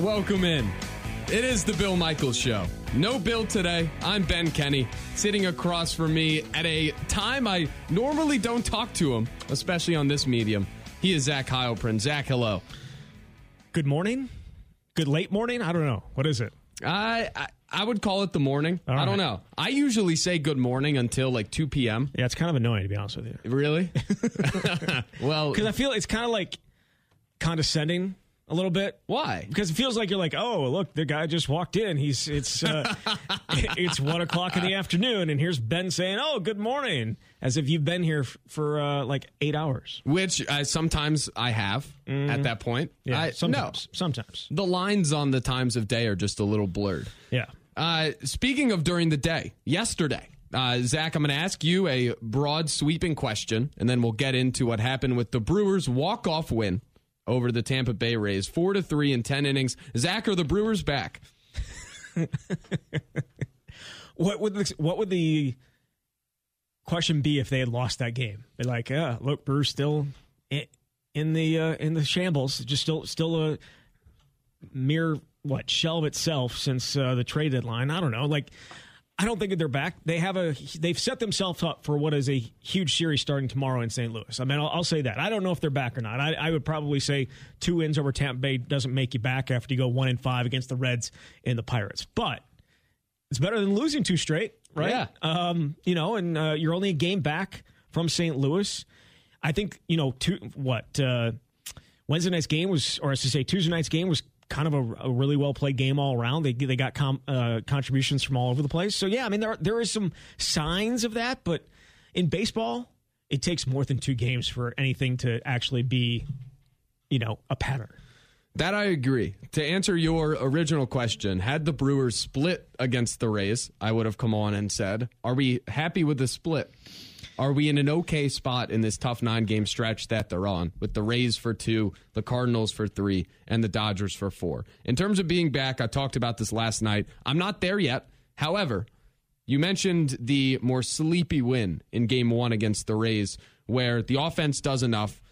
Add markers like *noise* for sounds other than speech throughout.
Welcome in. It is the Bill Michaels Show. No Bill today. I'm Ben Kenny, sitting across from me at a time I normally don't talk to him, especially on this medium. He is Zach Heilprin. Zach, hello. Good morning? Good late morning? I don't know. What is it? I I, I would call it the morning. All I don't right. know. I usually say good morning until like 2 p.m. Yeah, it's kind of annoying to be honest with you. Really? *laughs* *laughs* well, Because I feel it's kind of like condescending a little bit. why? Because it feels like you're like, oh, look, the guy just walked in. He's it's uh, *laughs* *laughs* it's one o'clock in the afternoon, and here's Ben saying, "Oh, good morning," as if you've been here f- for uh, like eight hours. Which uh, sometimes I have at that point. Yeah, I, sometimes, sometimes, the lines on the times of day are just a little blurred. yeah. Uh, speaking of during the day, yesterday, uh, Zach, I'm going to ask you a broad, sweeping question, and then we'll get into what happened with the Brewers' walk-off win over the Tampa Bay Rays, four to three in ten innings. Zach, are the Brewers back? *laughs* What would the, what would the question be if they had lost that game? They're like, yeah, look, Brewers still in, in the uh, in the shambles, just still still a mere what shell of itself since uh, the trade deadline. I don't know, like. I don't think that they're back. They have a they've set themselves up for what is a huge series starting tomorrow in St. Louis. I mean, I'll, I'll say that. I don't know if they're back or not. I, I would probably say two wins over Tampa Bay doesn't make you back after you go one and five against the Reds and the Pirates. But it's better than losing two straight, right? Yeah. Um, you know, and uh, you're only a game back from St. Louis. I think you know, two, what uh, Wednesday night's game was, or I should say, Tuesday night's game was kind of a, a really well played game all around. They they got com, uh, contributions from all over the place. So yeah, I mean there there is some signs of that, but in baseball, it takes more than two games for anything to actually be, you know, a pattern. That I agree. To answer your original question, had the Brewers split against the Rays, I would have come on and said, Are we happy with the split? Are we in an okay spot in this tough nine game stretch that they're on with the Rays for two, the Cardinals for three, and the Dodgers for four? In terms of being back, I talked about this last night. I'm not there yet. However, you mentioned the more sleepy win in game one against the Rays, where the offense does enough.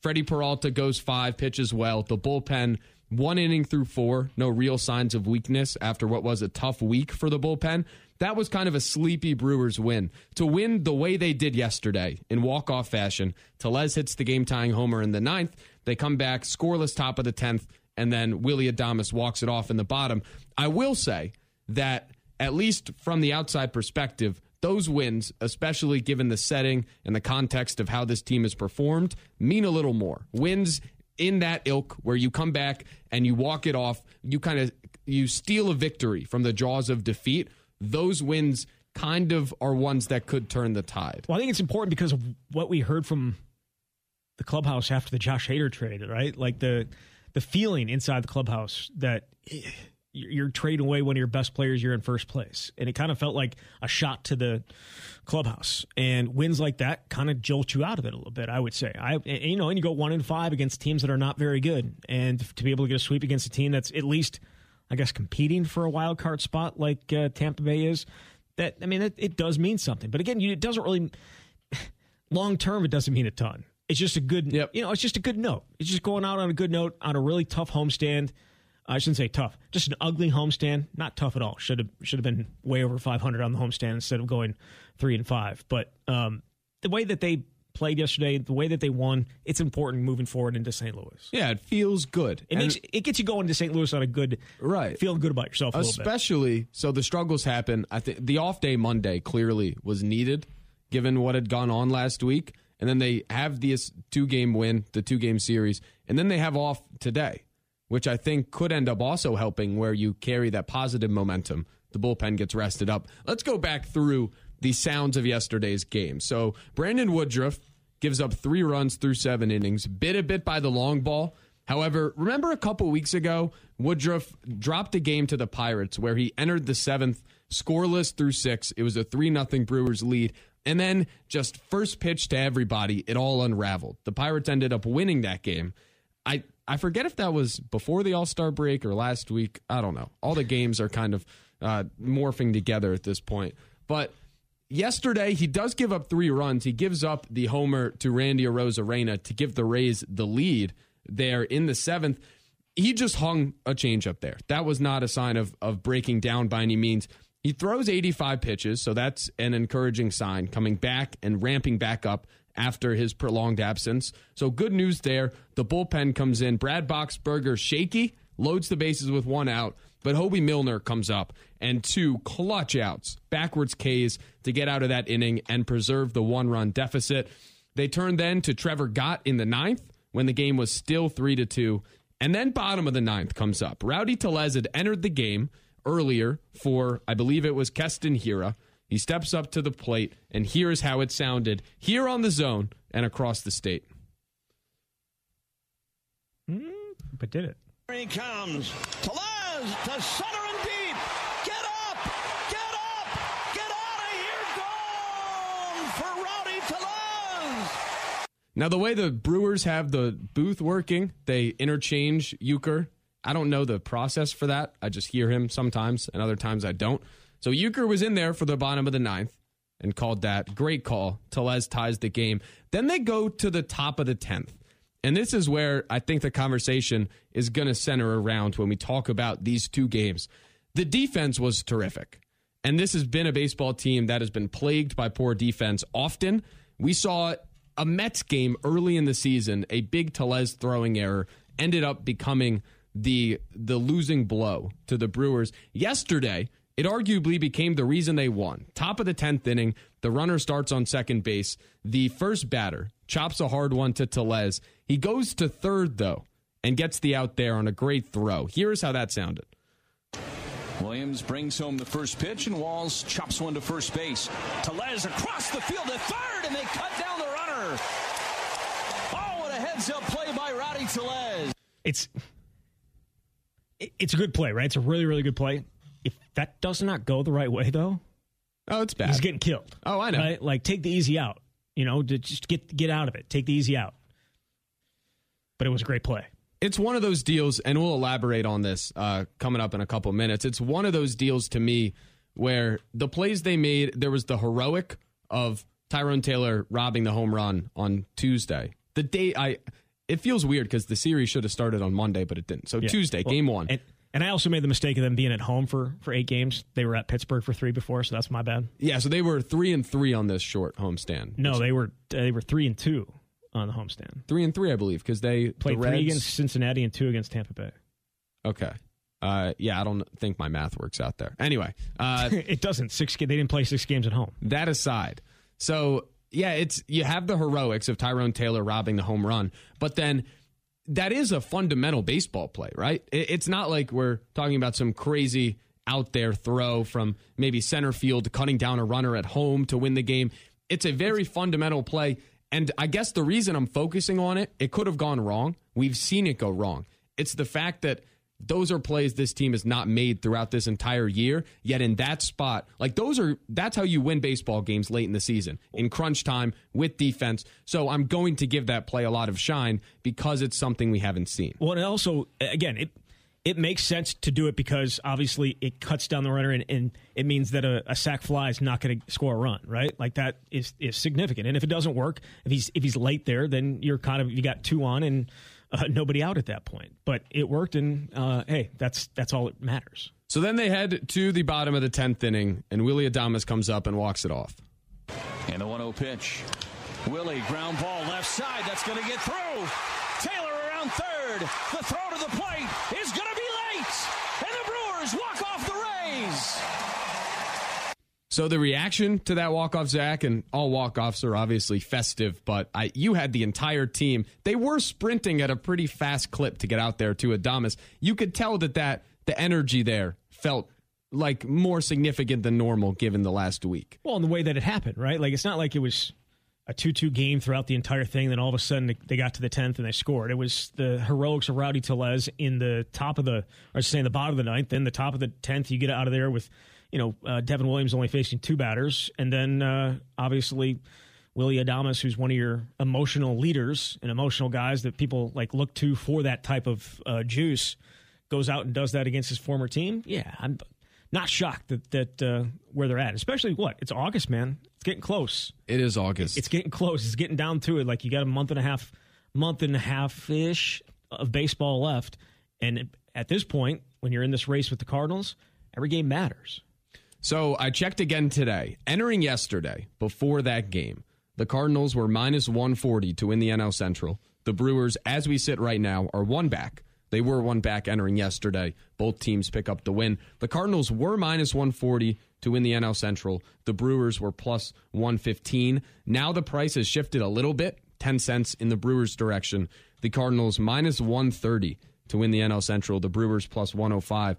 Freddie Peralta goes five, pitches well. The bullpen, one inning through four, no real signs of weakness after what was a tough week for the bullpen. That was kind of a sleepy Brewers win. To win the way they did yesterday in walk-off fashion, Tellez hits the game-tying homer in the ninth. They come back, scoreless top of the tenth, and then Willie Adames walks it off in the bottom. I will say that at least from the outside perspective, those wins, especially given the setting and the context of how this team has performed, mean a little more. Wins in that ilk where you come back and you walk it off, you kind of you steal a victory from the jaws of defeat. Those wins kind of are ones that could turn the tide. Well, I think it's important because of what we heard from the clubhouse after the Josh Hader trade, right? Like the the feeling inside the clubhouse that you're trading away one of your best players, you're in first place, and it kind of felt like a shot to the clubhouse. And wins like that kind of jolt you out of it a little bit, I would say. I and, you know, and you go one in five against teams that are not very good, and to be able to get a sweep against a team that's at least, I guess, competing for a wild card spot like uh, Tampa Bay is. That I mean, it, it does mean something. But again, you, it doesn't really *laughs* long term. It doesn't mean a ton. It's just a good, Yep. you know, it's just a good note. It's just going out on a good note on a really tough homestand. I shouldn't say tough, just an ugly homestand. Not tough at all. Should have should have been way over 500 on the homestand instead of going three and five. But um, the way that they played yesterday, the way that they won, it's important moving forward into St. Louis. Yeah, it feels good. It makes it gets you going to St. Louis on a good, Right. feeling good about yourself a little bit. especially so the struggles happen. I think the off day Monday clearly was needed, given what had gone on last week, and then they have this two game win, the two game series, and then they have off today, which I think could end up also helping where you carry that positive momentum. The bullpen gets rested up. Let's go back through the sounds of yesterday's game. So Brandon Woodruff gives up three runs through seven innings, bit a bit by the long ball. However, remember a couple weeks ago, Woodruff dropped a game to the Pirates where he entered the seventh scoreless through six. It was a 3 0 Brewers lead. And then just first pitch to everybody, it all unraveled. The Pirates ended up winning that game. I, I forget if that was before the All Star break or last week. I don't know. All the games are kind of uh, morphing together at this point. But yesterday, he does give up three runs. He gives up the homer to Randy Arozarena to give the Rays the lead there in the seventh. he just hung a changeup there. That was not a sign of of breaking down by any means. He throws 85 pitches, so that's an encouraging sign coming back and ramping back up after his prolonged absence. So good news there. The bullpen comes in. Brad Boxberger shaky, loads the bases with one out, but Hoby Milner comes up and two clutch outs, backwards Ks to get out of that inning and preserve the one run deficit. They turn then to Trevor Gott in the ninth when the game was still three to two. And then bottom of the ninth comes up. Rowdy Tellez had entered the game earlier for, I believe it was Keston Hiura. He steps up to the plate, and here's how it sounded here on the zone and across the state. Mm, but did it? Here he comes. Tellez to center and deep. Get up! Get up! Get out of here! Gone for Rowdy Tellez! Now, the way the Brewers have the booth working, they interchange Uecker. I don't know the process for that. I just hear him sometimes, and other times I don't. So Uecker was in there for the bottom of the ninth and called that. Great call. Tellez ties the game. Then they go to the top of the 10th. And this is where I think the conversation is going to center around when we talk about these two games. The defense was terrific. And this has been a baseball team that has been plagued by poor defense often. We saw a Mets game early in the season, a big Tellez throwing error ended up becoming the the losing blow to the Brewers. Yesterday, it arguably became the reason they won. Top of the 10th inning, the runner starts on second base. The first batter chops a hard one to Tellez. He goes to third, though, and gets the out there on a great throw. Here's how that sounded. Williams brings home the first pitch, and Walls chops one to first base. Tellez across the field to third, and they cut down the runner. Oh, what a heads up play by Rowdy Tellez. It's it's a good play, right? It's a really, really good play. If that does not go the right way, though, oh, it's bad. He's getting killed. Oh, I know. Right? Like take the easy out. You know, to just get get out of it. Take the easy out. But it was a great play. It's one of those deals, and we'll elaborate on this uh, coming up in a couple minutes. It's one of those deals to me where the plays they made, there was the heroic of Tyrone Taylor robbing the home run on Tuesday. The day I, it feels weird because the series should have started on Monday, but it didn't. So yeah. Tuesday, well, game one. And, and I also made the mistake of them being at home for for eight games. They were at Pittsburgh for three before, so that's my bad. Yeah, so they were three and three on this short homestand. No, they were they were three and two on the homestand. Three and three, I believe, because they played the three against Cincinnati and two against Tampa Bay. Okay. Uh, yeah, I don't think my math works out there. Anyway, uh, *laughs* it doesn't. Six. They didn't play six games at home. That aside, so yeah, it's you have the heroics of Tyrone Taylor robbing the home run, but then that is a fundamental baseball play, right? It's not like we're talking about some crazy out there throw from maybe center field cutting down a runner at home to win the game. It's a very fundamental play. And I guess the reason I'm focusing on it, it could have gone wrong. We've seen it go wrong. It's the fact that those are plays this team has not made throughout this entire year. Yet in that spot, like those are that's how you win baseball games late in the season in crunch time with defense. So I'm going to give that play a lot of shine because it's something we haven't seen. Well, and also again, it it makes sense to do it because obviously it cuts down the runner and, and it means that a, a, sac fly is not going to score a run, right? Like that is is significant. And if it doesn't work, if he's if he's late there, then you're kind of you got two on and uh, nobody out at that point. But it worked, and uh, hey, that's that's all that matters. So then they head to the bottom of the tenth inning, and Willie Adames comes up and walks it off. And the 1-0 pitch. Willie, ground ball left side. That's going to get through. Taylor around third. The throw to the plate is going to be late. And the Brewers walk off the Rays. So the reaction to that walk off, Zach, and all walk offs are obviously festive, but I, you had the entire team. They were sprinting at a pretty fast clip to get out there to Adames. You could tell that that the energy there felt like more significant than normal given the last week. Well, in the way that it happened, right? Like it's not like it was a 2-2 game throughout the entire thing. Then all of a sudden they got to the 10th and they scored. It was the heroics of Rowdy Tellez in the top of the, or saying the bottom of the ninth. Then the top of the 10th, you get out of there with you know, uh, Devin Williams only facing two batters, and then uh, obviously Willie Adames, who's one of your emotional leaders and emotional guys that people like look to for that type of uh, juice, goes out and does that against his former team. Yeah, I'm not shocked that that uh, where they're at, especially what it's August, man. It's getting close. It is August. It's getting close. It's getting down to it. Like you got a month and a half, month and a half ish of baseball left And at this point, when you're in this race with the Cardinals, every game matters. So I checked again today. Entering yesterday, before that game, the Cardinals were minus 140 to win the NL Central. The Brewers, as we sit right now, are one back. They were one back entering yesterday. Both teams pick up the win. The Cardinals were minus 140 to win the NL Central. The Brewers were plus 115. Now the price has shifted a little bit, 10 cents in the Brewers' direction. The Cardinals minus 130 to win the NL Central. The Brewers plus 105.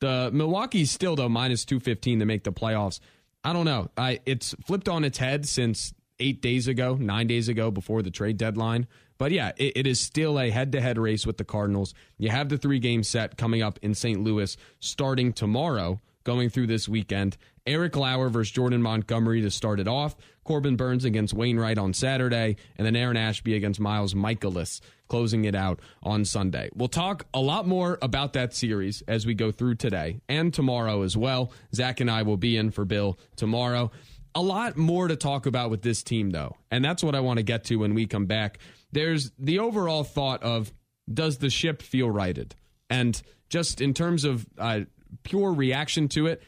The Milwaukee's still though minus 215 to make the playoffs. I don't know. I it's flipped on its head since eight days ago, nine days ago before the trade deadline. But yeah, it, it is still a head to head race with the Cardinals. You have the three game set coming up in St. Louis starting tomorrow, going through this weekend. Eric Lauer versus Jordan Montgomery to start it off. Corbin Burnes against Wainwright on Saturday, and then Aaron Ashby against Miles Mikolas, closing it out on Sunday. We'll talk a lot more about that series as we go through today and tomorrow as well. Zach and I will be in for Bill tomorrow. A lot more to talk about with this team, though, and that's what I want to get to when we come back. There's the overall thought of does the ship feel righted? And just in terms of uh, pure reaction to it, it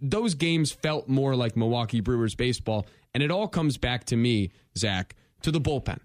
those games felt more like Milwaukee Brewers baseball, and it all comes back to me, Zach, to the bullpen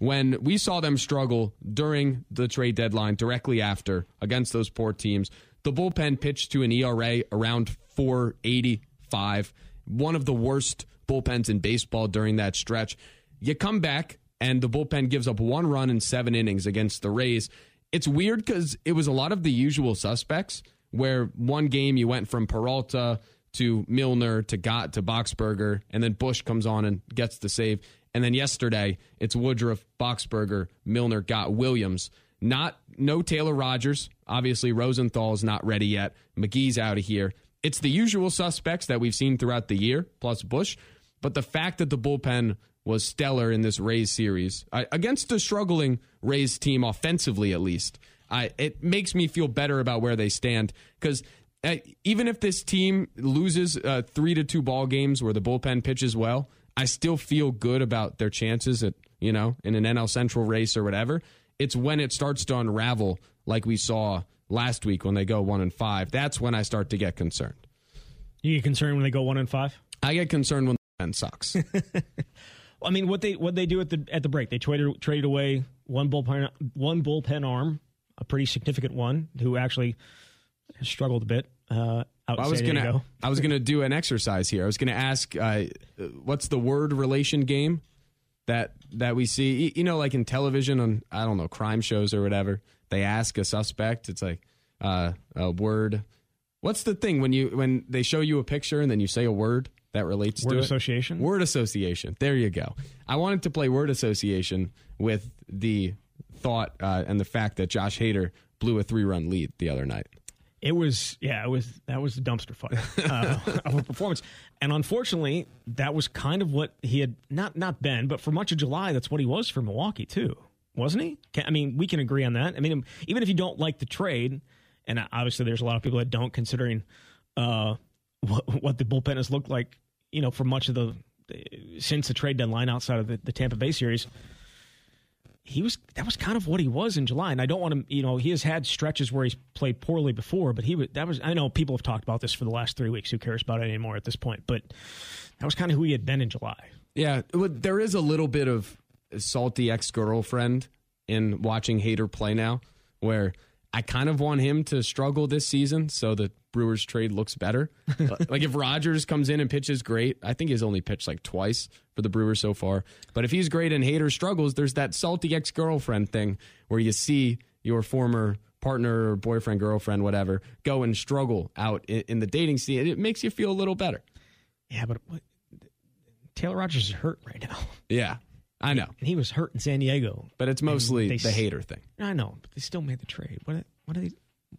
when we saw them struggle during the trade deadline, directly after against those poor teams, the bullpen pitched to an ERA around 485, one of the worst bullpens in baseball during that stretch. You come back, and the bullpen gives up one run in seven innings against the Rays. It's weird because it was a lot of the usual suspects, where one game you went from Peralta to Milner to Gott to Boxberger, and then Bush comes on and gets the save. And then yesterday, it's Woodruff, Boxberger, Milner, Gott Williams. Not no Taylor Rogers. Obviously, Rosenthal is not ready yet. McGee's out of here. It's the usual suspects that we've seen throughout the year, plus Bush. But the fact that the bullpen was stellar in this Rays series I, against a struggling Rays team offensively, at least, I, it makes me feel better about where they stand because uh, even if this team loses uh, three to two ball games where the bullpen pitches well, I still feel good about their chances at, you know, in an NL Central race or whatever. It's when it starts to unravel, like we saw last week when they go one and five. That's when I start to get concerned. You get concerned when they go one and five? I get concerned when the pen sucks. *laughs* I mean, what they what they do at the at the break, they traded traded away one bullpen one bullpen arm, a pretty significant one, who actually struggled a bit. Uh, I was gonna I was gonna do an exercise here. I was gonna ask, uh, what's the word relation game that that we see? You know, like in television on I don't know crime shows or whatever. They ask a suspect. It's like uh, a word. What's the thing when you when they show you a picture and then you say a word that relates word to association? It? Word association. There you go. I wanted to play word association with the thought uh, and the fact that Josh Hader blew a three run lead the other night. It was yeah, it was that was a dumpster fire uh, *laughs* of a performance, and unfortunately, that was kind of what he had not not been, but for much of July, that's what he was for Milwaukee too, wasn't he? I mean, we can agree on that. I mean, even if you don't like the trade, and obviously there's a lot of people that don't, considering uh, what, what the bullpen has looked like, you know, for much of the since the trade deadline outside of the, the Tampa Bay series he was that was kind of what he was in July. And I don't want to, you know, he has had stretches where he's played poorly before, but he was that was. I know people have talked about this for the last three weeks. Who cares about it anymore at this point? But that was kind of who he had been in July. Yeah, there is a little bit of salty ex girlfriend in watching Hader play now, where I kind of want him to struggle this season so the Brewers trade looks better. *laughs* like if Rogers comes in and pitches great, I think he's only pitched like twice for the Brewers so far. But if he's great and Hader struggles, there's that salty ex girlfriend thing where you see your former partner or boyfriend, girlfriend, whatever, go and struggle out in, in the dating scene. It makes you feel a little better. Yeah, but what, Taylor Rogers is hurt right now. *laughs* Yeah. I know. And he was hurt in San Diego. But it's mostly they, the Hader thing. I know, but they still made the trade. What what are they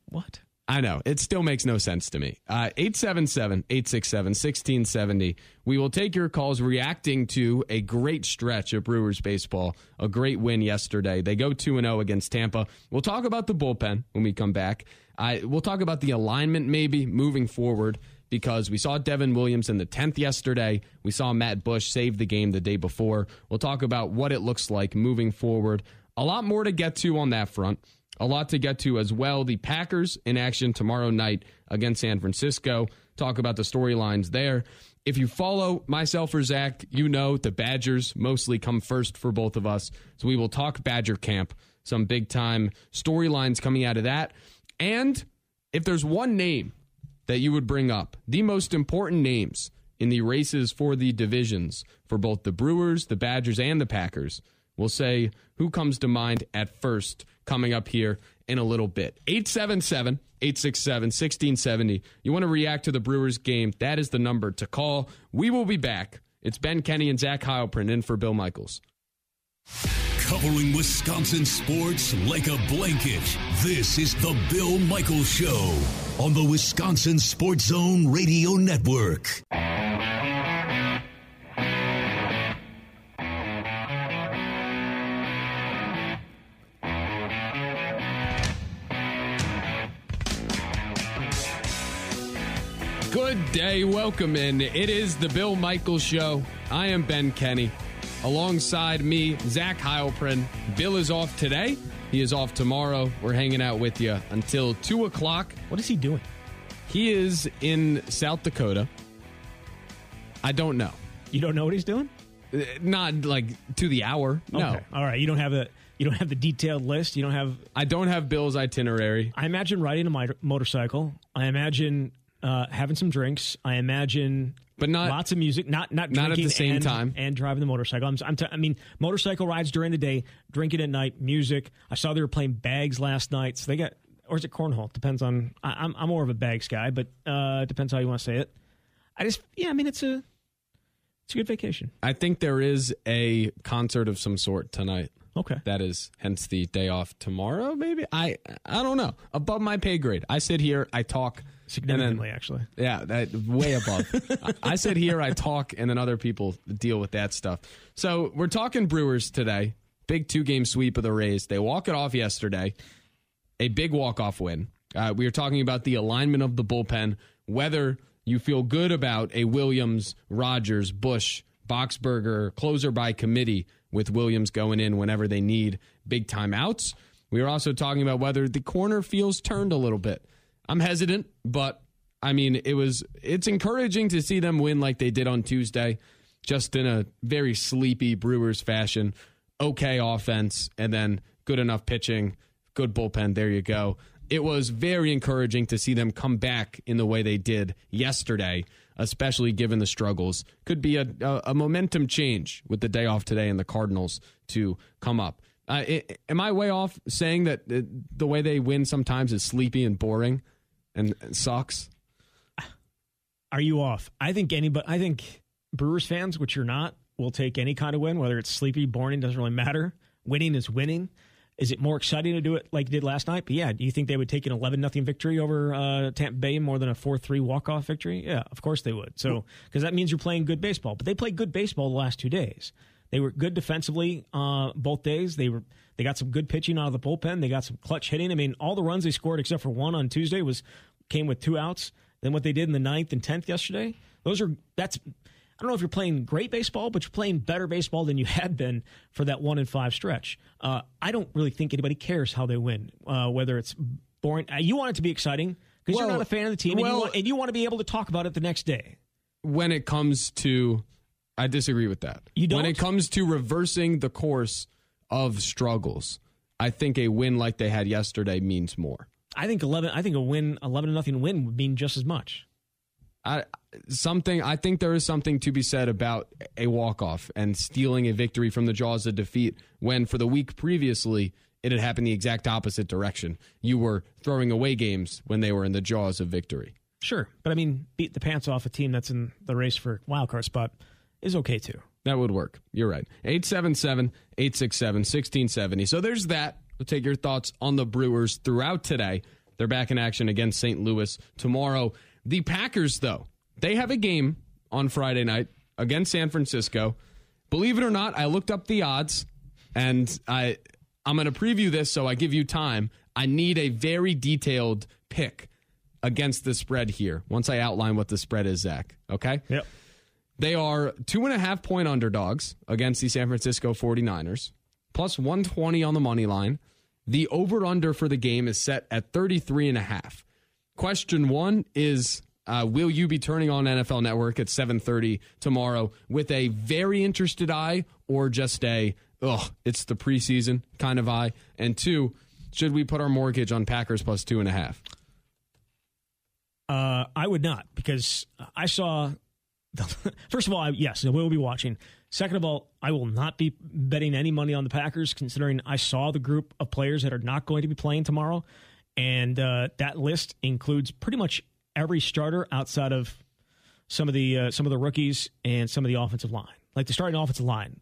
what? I know. It still makes no sense to me. Uh, 877 867 1670. We will take your calls reacting to a great stretch of Brewers baseball, a great win yesterday. They go 2 0 against Tampa. We'll talk about the bullpen when we come back. I, we'll talk about the alignment maybe moving forward because we saw Devin Williams in the 10th yesterday. We saw Matt Bush save the game the day before. We'll talk about what it looks like moving forward. A lot more to get to on that front. A lot to get to as well. The Packers in action tomorrow night against San Francisco. Talk about the storylines there. If you follow myself or Zach, you know the Badgers mostly come first for both of us. So we will talk Badger camp, some big time storylines coming out of that. And if there's one name that you would bring up, the most important names in the races for the divisions for both the Brewers, the Badgers, and the Packers, we'll say who comes to mind at first coming up here in a little bit. 877 867 1670. You want to react to the Brewers game? That is the number to call. We will be back. It's Ben Kenny and Zach Heilprin in for Bill Michaels. Covering Wisconsin sports like a blanket. This is the Bill Michaels Show on the Wisconsin Sports Zone Radio Network. Day. Welcome in. It is the Bill Michaels Show. I am Ben Kenny. Alongside me, Zach Heilprin. Bill is off today. He is off tomorrow. We're hanging out with you until 2 o'clock. What is he doing? He is in South Dakota. I don't know. You don't know what he's doing? Uh, Not like to the hour. No. Okay. All right. You don't have a you don't have the detailed list. You don't have. I don't have Bill's itinerary. I imagine riding a motorcycle. I imagine uh, having some drinks. I imagine. But not- lots of music, not not Not at the same and- time. and driving the motorcycle. I'm, I'm t- I mean, motorcycle rides during the day, drinking at night, music. I saw they were playing bags last night, so they got or is it cornhole? Depends on. I, I'm I'm more of a bags guy, but uh, it depends how you want to say it. I just yeah, I mean it's a it's a good vacation. I think there is a concert of some sort tonight. Okay. That is hence the day off tomorrow, maybe. I I don't know. Above my pay grade. I sit here, I talk and then- Significantly, actually. Yeah, that way above. *laughs* I, I sit here, I talk, and then other people deal with that stuff. So we're talking Brewers today. Big two game sweep of the Rays. They walk it off yesterday. A big walk off win. Uh, we are talking about the alignment of the bullpen, whether you feel good about a Williams, Rogers, Bush, Boxberger closer by committee with Williams going in whenever they need big timeouts. We are also talking about whether the corner feels turned a little bit. I'm hesitant, but I mean, it was it's encouraging to see them win like they did on Tuesday, just in a very sleepy Brewers fashion. Okay offense and then good enough pitching, good bullpen. There you go. It was very encouraging to see them come back in the way they did yesterday, especially given the struggles. Could be a, a, a momentum change with the day off today and the Cardinals to come up. Uh, i am I way off saying that uh, the way they win sometimes is sleepy and boring and, and sucks? Are you off? I think anybody. I think Brewers fans, which you're not, will take any kind of win, whether it's sleepy, boring, doesn't really matter. Winning is winning. Is it more exciting to do it like you did last night? But yeah, do you think they would take an 11 nothing victory over uh, Tampa Bay more than a 4 3 walk off victory? Yeah, of course they would. So, because that means you're playing good baseball. But they played good baseball the last two days. They were good defensively uh, both days. They were they got some good pitching out of the bullpen. They got some clutch hitting. I mean, all the runs they scored except for one on Tuesday was came with two outs. Then what they did in the ninth and tenth yesterday, those are that's I don't know if you're playing great baseball, but you're playing better baseball than you *laughs* had been for that one and five stretch. Uh, I don't really think anybody cares how they win, uh, whether it's boring. Uh, you want it to be exciting because Well, you're not a fan of the team, and, you want, and you want to be able to talk about it the next day. when it comes to I disagree with that. You don't? When it comes to reversing the course of struggles, I think a win like they had yesterday means more. I think eleven. I think a win, eleven to nothing win would mean just as much. I something I think there is something to be said about a walk off and stealing a victory from the jaws of defeat when for the week previously it had happened the exact opposite direction. You were throwing away games when they were in the jaws of victory. Sure, but I mean, beat the pants off a team that's in the race for wild card spot is okay too. That would work. You're right. 877 867 1670. So there's that. We'll take your thoughts on the Brewers throughout today. They're back in action against St. Louis tomorrow. The Packers, though, they have a game on Friday night against San Francisco. Believe it or not, I looked up the odds and I I'm going to preview this so I give you time. I need a very detailed pick against the spread here once I outline what the spread is, Zach. Okay? Yep. They are two and a half point underdogs against the San Francisco 49ers, plus 120 on the money line. The over under for the game is set at 33 and a half. Question one is uh, will you be turning on NFL Network at 7:30 tomorrow with a very interested eye or just a ugh, it's the preseason kind of eye? And two, should we put our mortgage on Packers plus two and a half? Uh, I would not because I saw. *laughs* First of all, I, yes, we will be watching. Second of all, I will not be betting any money on the Packers, considering I saw the group of players that are not going to be playing tomorrow, and uh, that list includes pretty much every starter outside of some of the uh, some of the rookies and some of the offensive line, like the starting offensive line,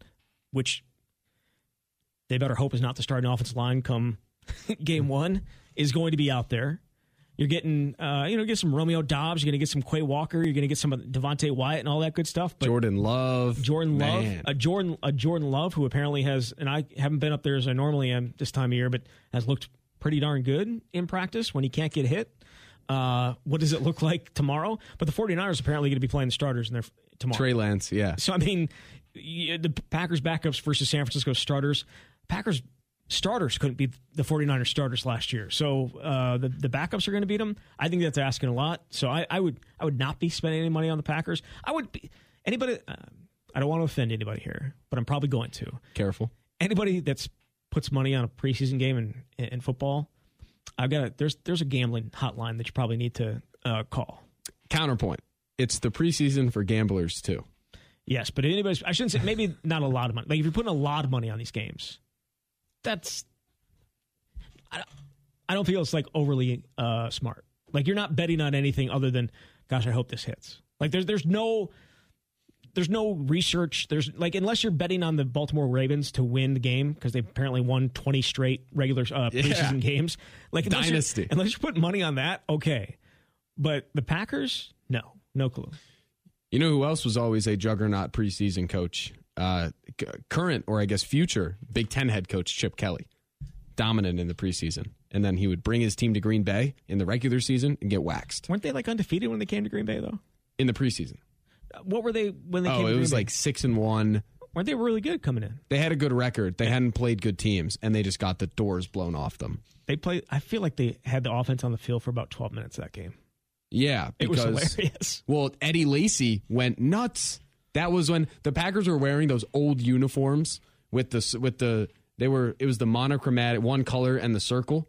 which they better hope is not the starting offensive line come *laughs* game one is going to be out there. You're getting, uh, you know, get some Romeo Doubs. You're going to get some Quay Walker. You're going to get some Devonte Wyatt and all that good stuff. But Jordan Love, Jordan Love, man. a Jordan, a Jordan Love, who apparently has, and I haven't been up there as I normally am this time of year, but has looked pretty darn good in practice when he can't get hit. Uh, what does it look like tomorrow? But the 49ers apparently going to be playing the starters in their tomorrow. Trey Lance, yeah. So I mean, the Packers backups versus San Francisco starters. Packers starters couldn't beat the 49ers starters last year. So uh, the the backups are going to beat them. I think that's asking a lot. So I, I, would I would not be spending any money on the Packers. I would be anybody. Uh, I don't want to offend anybody here, but I'm probably going to. Careful. Anybody that's puts money on a preseason game in in football, I've got a, there's there's a gambling hotline that you probably need to uh, call. Counterpoint: It's the preseason for gamblers too. Yes, but anybody, I shouldn't say maybe not a lot of money. Like if you're putting a lot of money on these games, that's I, I don't feel it's like overly uh, smart. Like you're not betting on anything other than, gosh, I hope this hits. Like there's there's no there's no research. There's like unless you're betting on the Baltimore Ravens to win the game because they apparently won 20 straight regular uh, preseason yeah. games. Like unless dynasty. You're, unless you're putting money on that, okay. But the Packers, no, no clue. You know who else was always a juggernaut preseason coach? Uh, c- current or I guess future Big Ten head coach Chip Kelly, dominant in the preseason, and then he would bring his team to Green Bay in the regular season and get waxed. Weren't they like undefeated when they came to Green Bay though? In the preseason, what were they when they? Came? Oh, came it to was Green like six and one. weren't they really good coming in? They had a good record. They hadn't played good teams, and they just got the doors blown off them. They played. I feel like they had the offense on the field for about 12 minutes that game. Yeah, It was because hilarious. well, Eddie Lacy went nuts. That was when the Packers were wearing those old uniforms with the with the they were it was the monochromatic one color and the circle,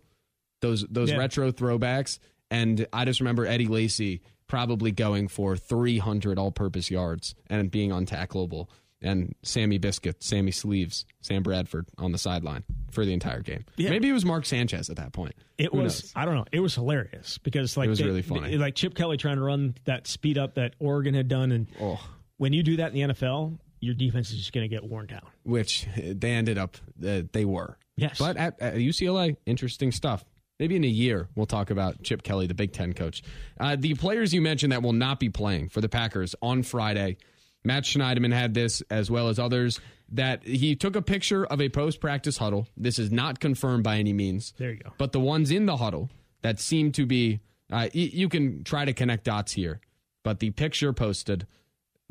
those those Yeah. retro throwbacks. And I just remember Eddie Lacy probably going for 300 all-purpose yards and being untacklable. And Sammy Biscuit, Sammy Sleeves, Sam Bradford on the sideline for the entire game. Yeah. Maybe it was Mark Sanchez at that point. It Who was. knows? I don't know. It was hilarious because like it was they- really funny. Like Chip Kelly trying to run that speed up that Oregon had done, and Oh. When you do that in the NFL, your defense is just going to get worn down. which they ended up uh, they were. Yes. But at, at UCLA, interesting stuff. Maybe in a year we'll talk about Chip Kelly, the Big Ten coach. Uh, the players you mentioned that will not be playing for the Packers on Friday. Matt Schneidman had this as well as others that he took a picture of a post practice huddle. This is not confirmed by any means. There you go. But the ones in the huddle that seem to be, uh, y- you can try to connect dots here. But the picture posted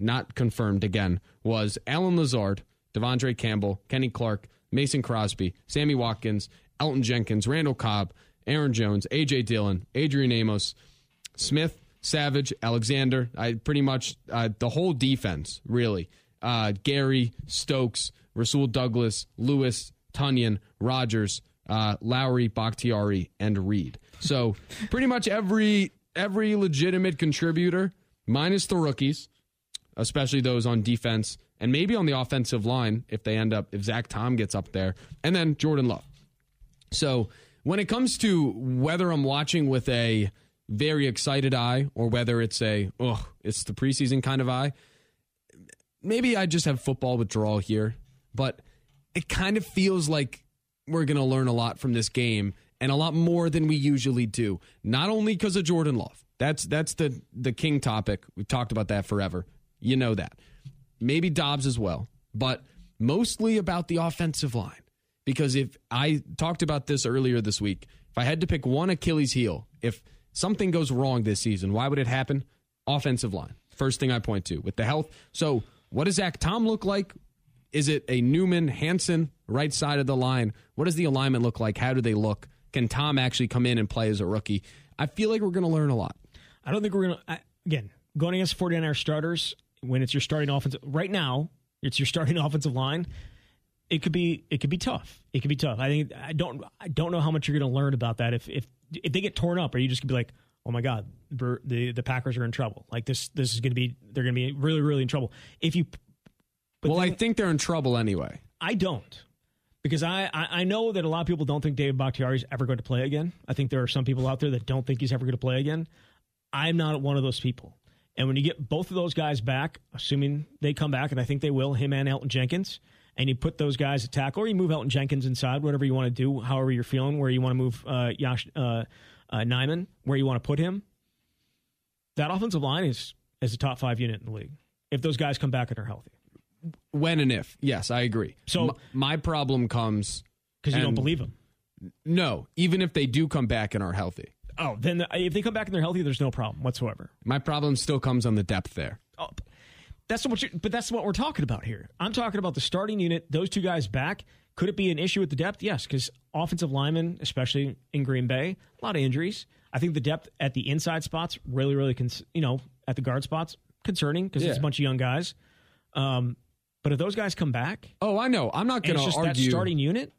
not confirmed again, was Allen Lazard, De'Vondre Campbell, Kenny Clark, Mason Crosby, Sammy Watkins, Elgton Jenkins, Randall Cobb, Aaron Jones, AJ Dillon, Adrian Amos, Smith, Savage, Alexander. I pretty much uh, the whole defense, really. Uh, Gary, Stokes, Rasul Douglas, Lewis, Tonyan, Rogers, uh, Lowry, Bakhtiari, and Reed. So pretty much every every legitimate contributor, minus the rookies, especially those on defense and maybe on the offensive line if they end up if Zach Tom gets up there, and then Jordan Love. So when it comes to whether I'm watching with a very excited eye or whether it's a oh it's the preseason kind of eye, maybe I just have football withdrawal here, but it kind of feels like we're going to learn a lot from this game and a lot more than we usually do. Not only because of Jordan Love. That's that's the the king topic. We've talked about that forever. You know that. Maybe Doubs as well, but mostly about the offensive line. Because if I talked about this earlier this week, if I had to pick one Achilles heel, if something goes wrong this season, why would it happen? Offensive line. First thing I point to with the health. So, what does Zach Tom look like? Is it a Newman, Hanson, right side of the line? What does the alignment look like? How do they look? Can Tom actually come in and play as a rookie? I feel like we're going to learn a lot. I don't think we're going to, again, going against 49 starters, when it's your starting offense right now, it's your starting *laughs* offensive line. It could be it could be tough. It could be tough. I think I don't I don't know how much you're going to learn about that if if if they get torn up, or you just could be like, oh my god, the the Packers are in trouble. Like this this is going to be they're going to be really really in trouble. If you, well, then, I think they're in trouble anyway. I don't because I, I, I know that a lot of people don't think David Bakhtiari is ever going to play again. I think there are some people out there that don't think he's ever going to play again. I'm not one of those people. And when you get both of those guys back, assuming they come back, and I think they will, him and Elgton Jenkins, and you put those guys at tackle, or you move Elgton Jenkins inside, whatever you want to do, however you're feeling, where you want to move uh, Yosh, uh, uh, Nijman, where you want to put him, that offensive line is, is a top five unit in the league if those guys come back and are healthy. When and if. Yes, I agree. So my, my problem comes. Because you don't believe them. No, even if they do come back and are healthy. Oh, then the, if they come back and they're healthy, there's no problem whatsoever. My problem still comes on the depth there. Oh, that's what, you, but that's what we're talking about here. I'm talking about the starting unit. Those two guys back. Could it be an issue with the depth? Yes, because offensive linemen, especially in Green Bay, a lot of injuries. I think the depth at the inside spots really, really, cons- you know, at the guard spots concerning because yeah. it's a bunch of young guys. Um, but if those guys come back, oh, I know. I'm not going to argue. That starting unit,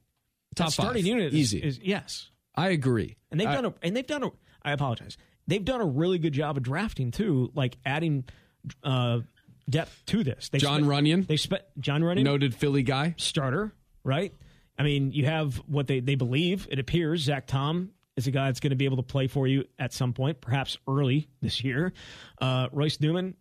top starting unit, easy. Is, is, yes. I agree. And they've I, done a and they've done a I apologize. They've done a really good job of drafting too, like adding uh, depth to this. They Jon spent, Runyan. They spent Jon Runyan, noted Philly guy, starter, right? I mean, you have what they they believe. It appears Zach Tom is a guy that's going to be able to play for you at some point, perhaps early this year. Uh, Royce Newman,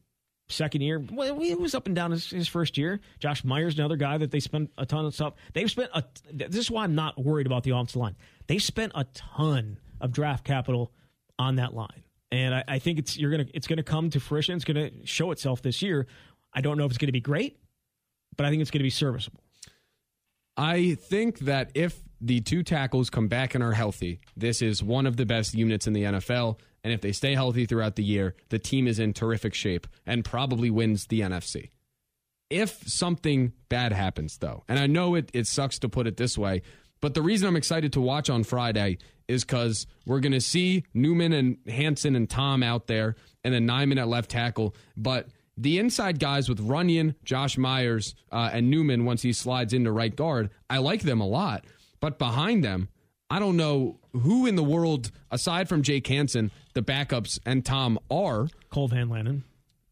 second year. Well, he was up and down his, his, first year. Josh Myers, another guy that they spent a ton of stuff. They've spent a. This is why I'm not worried about the offensive line. They spent a ton of draft capital on that line, and I, I think it's you're gonna it's gonna come to fruition. It's gonna show itself this year. I don't know if it's to be great, but I think it's to be serviceable. I think that if the two tackles come back and are healthy, this is one of the best units in the NFL. And if they stay healthy throughout the year, the team is in terrific shape and probably wins the NFC. If something bad happens, though, and I know it, it sucks to put it this way, but the reason I'm excited to watch on Friday is because we're going to see Newman and Hanson and Tom out there, and then Nijman at left tackle. But the inside guys with Runyan, Josh Myers, uh, and Newman, once he slides into right guard, I like them a lot. But behind them, I don't know who in the world, aside from Jake Hanson, the backups and Tom are. Cole Van Lanen.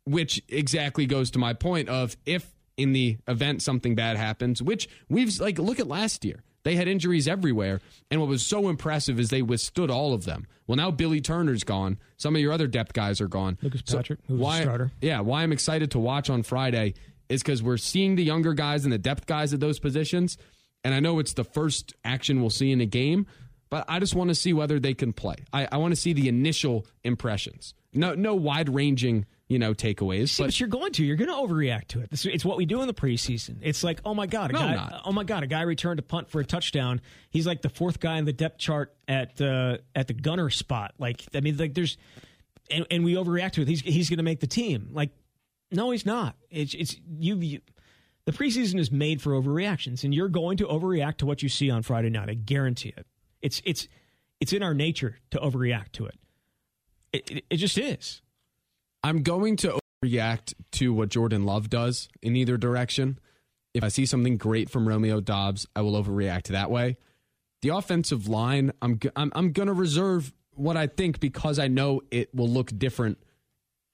Which exactly goes to my point of if in the event something bad happens, which we've like look at last year. They had injuries everywhere, and what was so impressive is they withstood all of them. Well, now Billy Turner's gone. Some of your other depth guys are gone. Lucas Patrick, so why, starter. Yeah, why I'm excited to watch on Friday is because we're seeing the younger guys and the depth guys at those positions and I know it's the first action we'll see in a game, but I just want to see whether they can play. I, I want to see the initial impressions. No, no wide ranging, you know, takeaways. See, but, but, you're going to. You're going to overreact to it. It's, it's, what we do in the preseason. It's like, oh my god, a no, guy, oh my god, a guy returned a punt for a touchdown. He's like the fourth guy in the depth chart at uh, at the gunner spot. Like, I mean, like there's, and, and we overreact to it. He's he's going to make the team. Like, no, he's not. It's it's you, you the preseason is made for overreactions, and you're going to overreact to what you see on Friday night. I guarantee it. It's it's it's in our nature to overreact to it. It, it, it just is. I'm going to overreact to what Jordan Love does in either direction. If I see something great from Romeo Doubs, I will overreact that way. The offensive line, I'm I'm, I'm going to reserve what I think because I know it will look different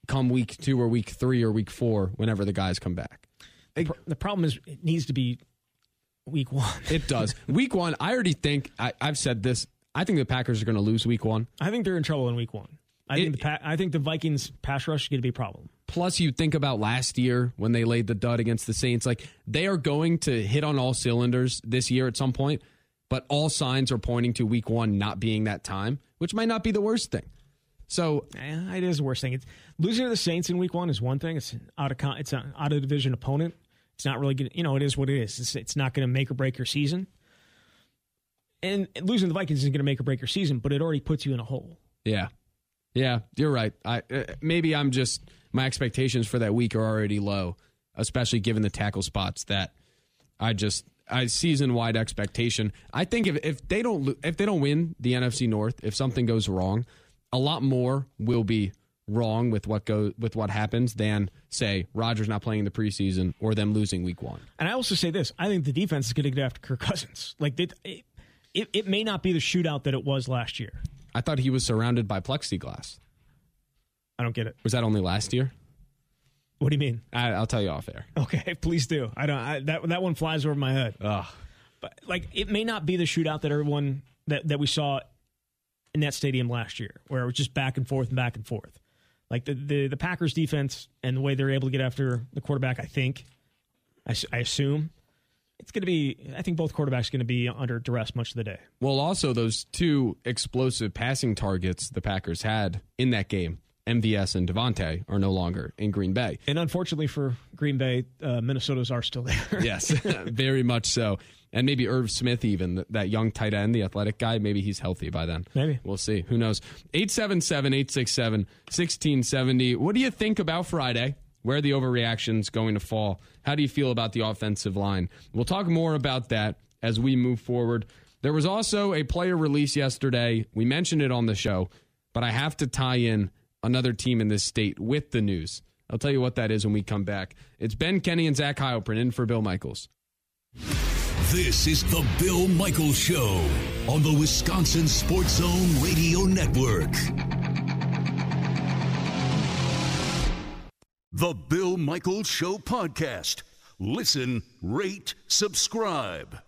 come week two or week three or week four whenever the guys come back. The, the problem is it needs to be week one. it does. *laughs* Week one, I already think I, have said this. I think the Packers are going to lose week one. I think they're in trouble in week one. I it, think the I think the Vikings pass rush is going to be a problem. Plus, you think about last year when they laid the dud against the Saints. Like they are going to hit on all cylinders this year at some point, but all signs are pointing to week one not being that time, which might not be the worst thing. So it is the worst thing. It's, losing to the Saints in week one is one thing. It's out of con- it's an out of division opponent. It's not really going to, you know, it is what it is. It's, it's not going to make or break your season. And losing the Vikings isn't going to make or break your season, but it already puts you in a hole. Yeah. Yeah, you're right. I uh, maybe I'm just my expectations for that week are already low, especially given the tackle spots that I just I season wide expectation. I think if, if they don't if they don't win the NFC North, if something goes wrong, a lot more will be wrong with what go with what happens than say Rodgers not playing the preseason or them losing week one. And I also say this: I think the defense is going to get after Kirk Cousins. Like it, it, it may not be the shootout that it was last year. I thought he was surrounded by plexiglass. I don't get it. Was that only last year? What do you mean? I, I'll tell you off air. Okay, *laughs* please do. I don't. I, that that one flies over my head. Ugh. But like, it may not be the shootout that everyone that that we saw in that stadium last year, where it was just back and forth and back and forth. Like the the, the Packers defense and the way they're able to get after the quarterback, I think, I assume it's going to be. I think both quarterbacks are going to be under duress much of the day. Well, also those two explosive passing targets the Packers had in that game, MVS and Davante, are no longer in Green Bay. And unfortunately for Green Bay, uh, Minnesota's are still there. *laughs* Yes, *laughs* very much so. And maybe Irv Smith, even that young tight end, the athletic guy, maybe he's healthy by then. Maybe. We'll see. Who knows? 877 867 1670. What do you think about Friday? Where are the overreactions going to fall? How do you feel about the offensive line? We'll talk more about that as we move forward. There was also a player release yesterday. We mentioned it on the show, but I have to tie in another team in this state with the news. I'll tell you what that is when we come back. It's Ben Kenny and Zach Heilprin in for Bill Michaels. This is the Bill Michaels Show on the Wisconsin Sports Zone Radio Network. The Bill Michaels Show podcast. Listen, rate, subscribe.